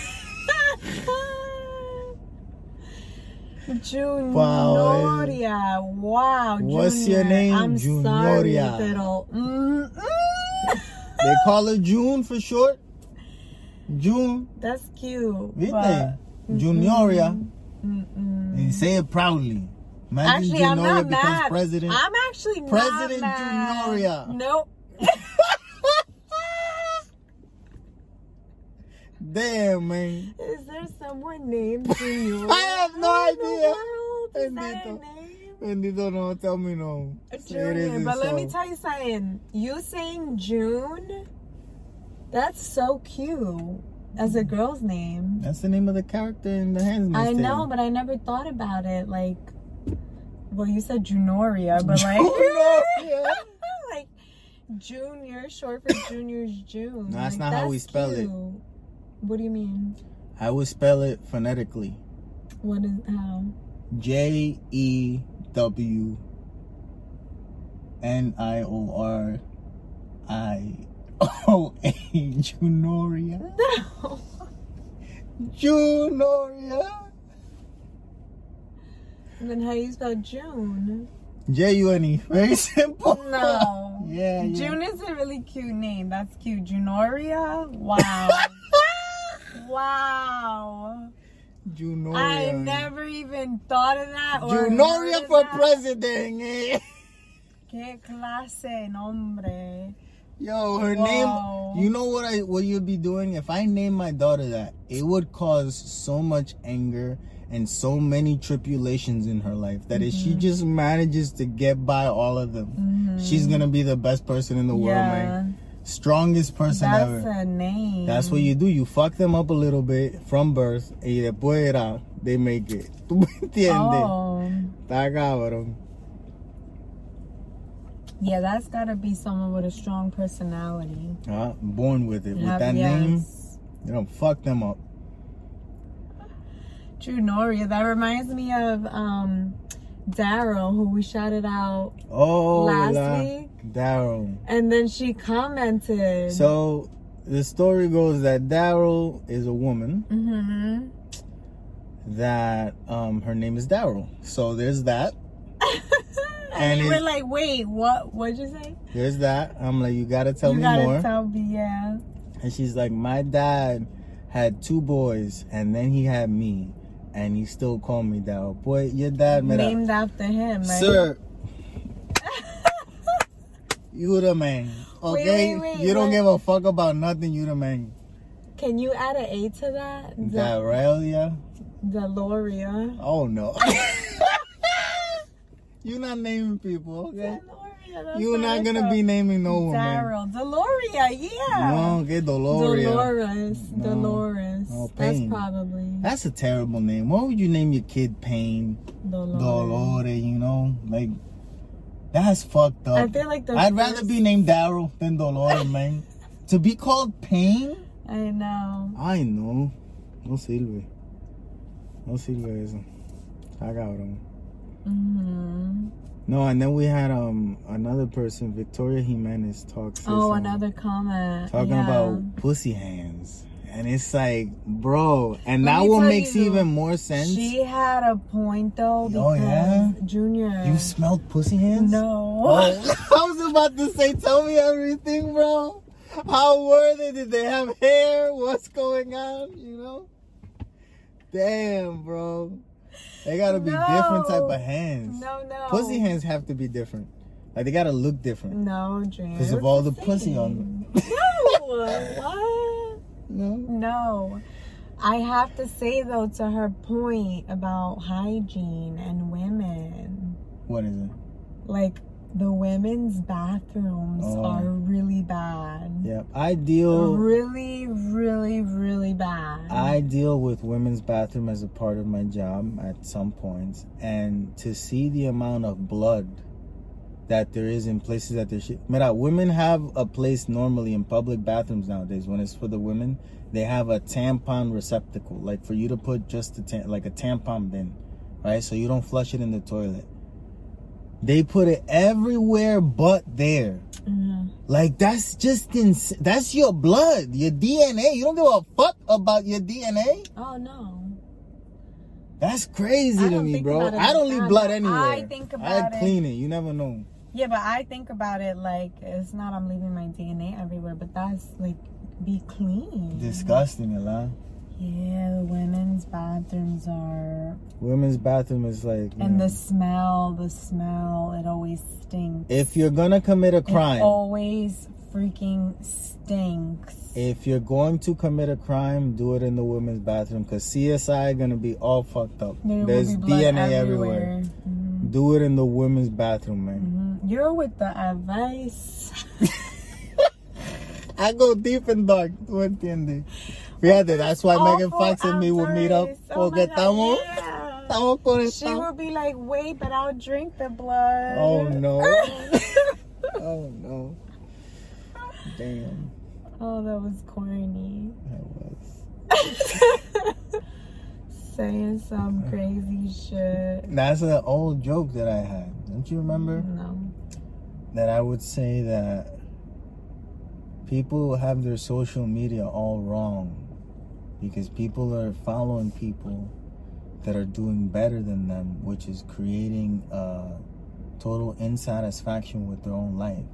Junioria. Wow. What's your name? I'm sorry, Junioria. pero. Mm, mm. they call her June for short. June, That's cute. Viste? but- mm-hmm. Junioria. Mm-mm. And say it proudly. Imagine Actually, I'm not mad. president. I'm actually President not mad. Junioria. Nope. Damn, man. Is there someone named Junior? I have no in the idea. world? Is that a Bendito. Bendito, no, tell me no. Junior, but let me tell you something. You saying June? That's so cute as a girl's name. That's the name of the character in the Handmaid's I Tale. know, but I never thought about it. Like, well, you said Junoria, but like, Junoria. like Junior, short for Junior's June. No, that's Like, not how we spell it. What do you mean? I would spell it phonetically. What is how? J E W N I O R I O A Junoria. No. Junoria. And then how do you spell June? J U N E. Very simple. No. Yeah, yeah. June is a really cute name. That's cute. Junoria? Wow. wow. Junoria. I never even thought of that. Or Junoria for that. president. eh? Qué clase nombre. Yo, her Wow. name. You know what I what you'd be doing if I name my daughter that? It would cause so much anger and so many tribulations in her life that if Mm-hmm. she just manages to get by all of them, she's gonna be the best person in the world, man. Strongest person That's ever. That's a name. That's what you do. You fuck them up a little bit from birth, y después era, they make it. ¿Tú me entiendes? Oh. Está cabrón. Yeah, that's gotta be someone with a strong personality. Ah, born with it. With Have- that name, yes. you don't fuck them up. True Noria. That reminds me of um Daryl, who we shouted out Oh, last la- week. Daryl. And then she commented. So the story goes that Daryl is a woman hmm that um her name is Daryl. So there's that. and, And you were like, wait, what? What'd you say? There's that. I'm like, you gotta tell you me gotta more. tell me, yeah. and she's like, my dad had two boys, and then he had me, and he still called me Daryl. Oh, boy, your dad Named after him, right? Sir, you the man. Okay, wait, wait, you don't wait. give a fuck about nothing. You the man. Can you add an A to that? The, Daryl, Deloria. Oh no. you not naming people, okay? Deloria. You're not gonna be naming no woman. Daryl. Deloria, yeah. No, que Doloria. Dolores. No. Dolores. No, That's probably That's a terrible name. What would you name your kid Pain? Dolores. Dolores, you know? Like, that's fucked up. I feel like the I'd rather be named Daryl than Dolores, man. To be called Pain? I know. I know. No sirve. No sirve eso. Está cabrón. Hmm No, and then we had um another person, Victoria Jimenez, talk. Oh, another comment. talking yeah. about pussy hands, and it's like, bro, and Let that one makes you, even more sense. She had a point though Oh, yeah? Junior. you smelled pussy hands? no. Oh, I was about to say, tell me everything, bro. How were they? Did they have hair? What's going on? You know? Damn, bro. They gotta be different type of hands. No, no. Pussy hands have to be different. Like they gotta look different. No, Junior. Because of all the the pussy on same. No. what? No. No. I have to say though to her point about hygiene and women. What is it? Like the women's bathrooms Oh. are really bad. Yeah, I deal. Really, really, really bad. I deal with women's bathroom as a part of my job at some points, and to see the amount of blood that there is in places that there should. Mira, women have a place normally in public bathrooms nowadays. When it's for the women, they have a tampon receptacle, like for you to put just a tam- like a tampon bin, right? So you don't flush it in the toilet. They put it everywhere but there. Mhm. Like that's just ins- That's your blood, your DNA. You don't give a fuck about your DNA. Oh no. That's crazy to me, bro. I don't leave blood I anywhere. think I about it- clean it. You never know. Yeah, but I think about it like it's not I'm leaving my DNA everywhere, but that's like be clean. Disgusting, a lot. Yeah, the women's bathrooms are Women's bathroom is like. and know, the smell, the smell, it always stinks. if you're gonna commit a It crime, always freaking stinks. if you're going to commit a crime, do it in the women's bathroom because CSI gonna be all fucked up. There There's DNA everywhere. everywhere. Mhm, Do it in the women's bathroom, man. mhm. You're with the advice. I go deep and dark. ¿Tú entiendes? Fíjate, that's why Megan Fox and me will meet up. Oh Porque estamos, yeah. estamos She conectados. would be like, wait, but I'll drink the blood. Oh no. oh no. Damn. oh, that was corny. That was. Saying some uh, crazy shit. That's an old joke that I had. Don't you remember? Mm, no. That I would say that people have their social media all wrong because people are following people that are doing better than them, which is creating uh, total insatisfaction with their own life.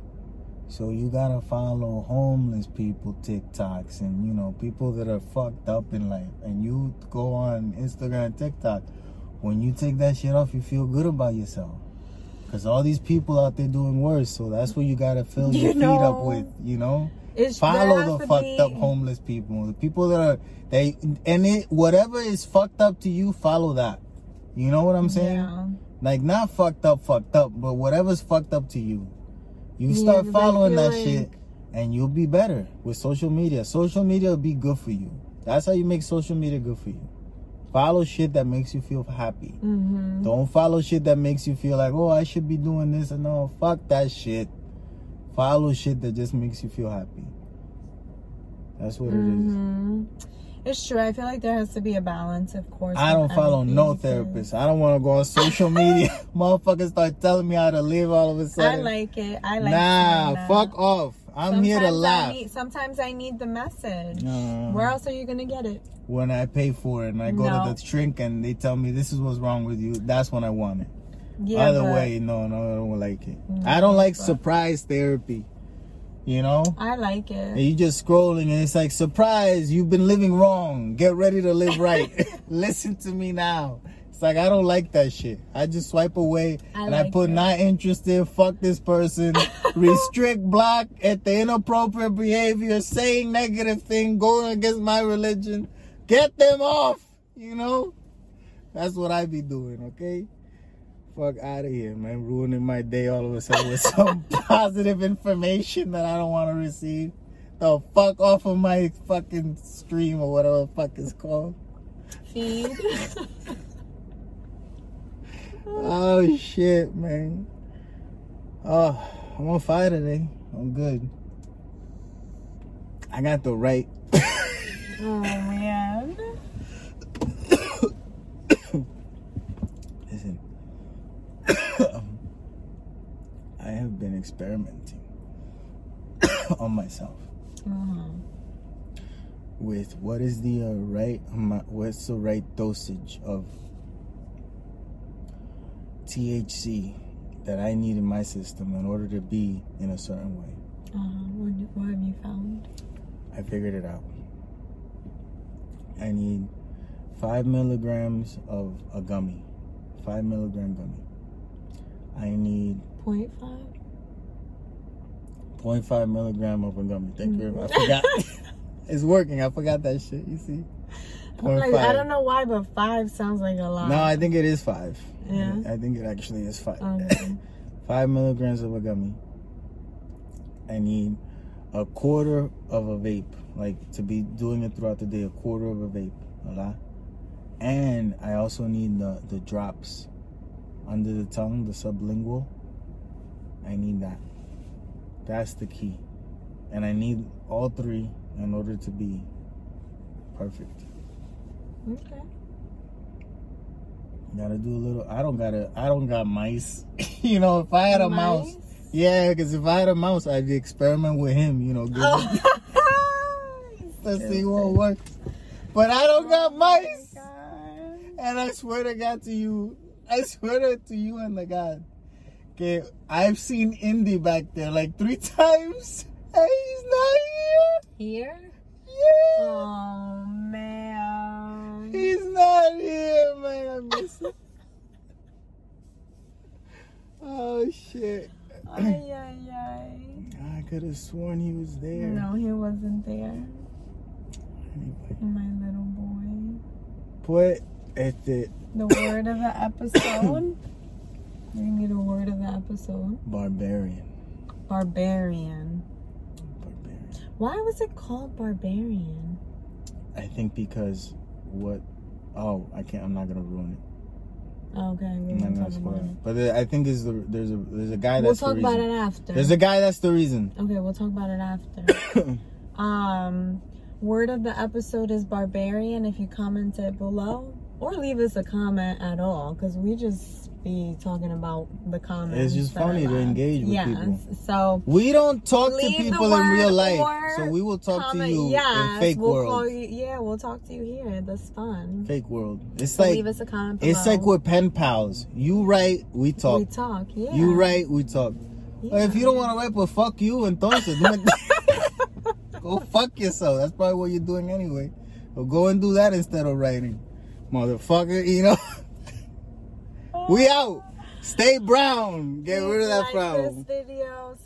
So you gotta follow homeless people TikToks and you know people that are fucked up in life, and you go on Instagram, TikTok. When you take that shit off, you feel good about yourself. Cause all these people out there doing worse, so that's what you gotta fill You your feet up with. You know, It's follow the fucked be- up homeless people, the people that are they and it whatever is fucked up to you, follow that. You know what I'm saying? Yeah. Like not fucked up, fucked up, but whatever's fucked up to you, you Yeah, start following that like- shit, and you'll be better with social media. Social media will be good for you. That's how you make social media good for you. Follow shit that makes you feel happy. Mm-hmm. Don't follow shit that makes you feel like, oh, I should be doing this and no, fuck that shit. Follow shit that just makes you feel happy. That's what it is. hmm It's true. I feel like there has to be a balance, of course. I don't follow no therapist. I don't want to go on social media. Motherfuckers start telling me how to live all of a sudden. I like it. I like it. nah, fuck off. I'm here to Sometimes I laugh. need- sometimes I need the message. Where else are you gonna get it? when I pay for it and I go No. to the shrink and they tell me this is what's wrong with you, that's when I want it. Yeah, Other way, no, no, I don't like it. No, I don't like but- surprise therapy. You know? I like And it. you just scrolling and it's like, surprise, you've been living wrong. Get ready to live right. Listen to me now. It's like, I don't like that shit. I just swipe away I and I put it. not interested, fuck this person, restrict, block at the inappropriate behavior, saying negative thing, going against my religion. Get them off, you know? That's what I be doing, okay? Fuck out of here, man. Ruining my day all of a sudden with some positive information that I don't want to receive. The fuck off of my fucking stream or whatever the fuck it's called. Feed. Oh shit, man. Oh, I'm on fire today. I'm good. I got the right. oh man. Listen. I have been experimenting on myself Uh-huh. with what is the uh, right what's the right dosage of THC that I need in my system in order to be in a certain way. Uh, what, what have you found? I figured it out. I need five milligrams of a gummy, five milligram gummy. I need Point five. 0.5 milligram of a gummy. Thank you very much. I mm. forgot. it's working. I forgot that shit. You see? Like, I don't know why, but five sounds like a lot. No, I think it is five. Yeah? I think it actually is five. Okay. five milligrams of a gummy. I need a quarter of a vape, like to be doing it throughout the day. A quarter of a vape, a lot. And I also need the the drops under the tongue, the sublingual. I need that. That's the key, and I need all three in order to be perfect. okay. Gotta do a little. I don't gotta. I don't got mice. you know, if I had a mouse, yeah, because if I had a mouse, I'd experiment with him. You know, Oh. to see what works. But I don't got mice, God. and I swear to God to you, I swear to you and the God, okay, I've seen Indy back there like three times, and he's not Here? here. Yeah, Oh man. he's not here, man. I miss him. Oh shit. Ay, ay, ay. I could have sworn he was there. No, he wasn't there. Anyway, My little boy. put the The word of the episode. We need a word of the episode. barbarian. Barbarian. Barbarian. Why was it called barbarian? I think because what? Oh, I can't. I'm not gonna ruin it. Okay, we're not gonna talk spoil about it. But I think is the there's a there's a guy We'll that's talk the about it after. There's a guy that's the reason. Okay, we'll talk about it after. um, word of the episode is barbarian. If you comment it below, or leave us a comment at all, because we just be talking about the comments. It's just funny to engage with yeah, people. So We don't talk to people in real life, so we will talk comment. to you yes, in fake we'll world. Call you, yeah, we'll talk to you here. That's fun. Fake world. It's So like leave us a comment. Below. it's like we're pen pals. You write, we talk. we talk. Yeah. You write, we talk. But if you don't want to write, but fuck you, and entonces go fuck yourself. That's probably what you're doing anyway. But go and do that instead of writing, motherfucker. You know, we out. Stay brown. Get rid of that like frown. This video.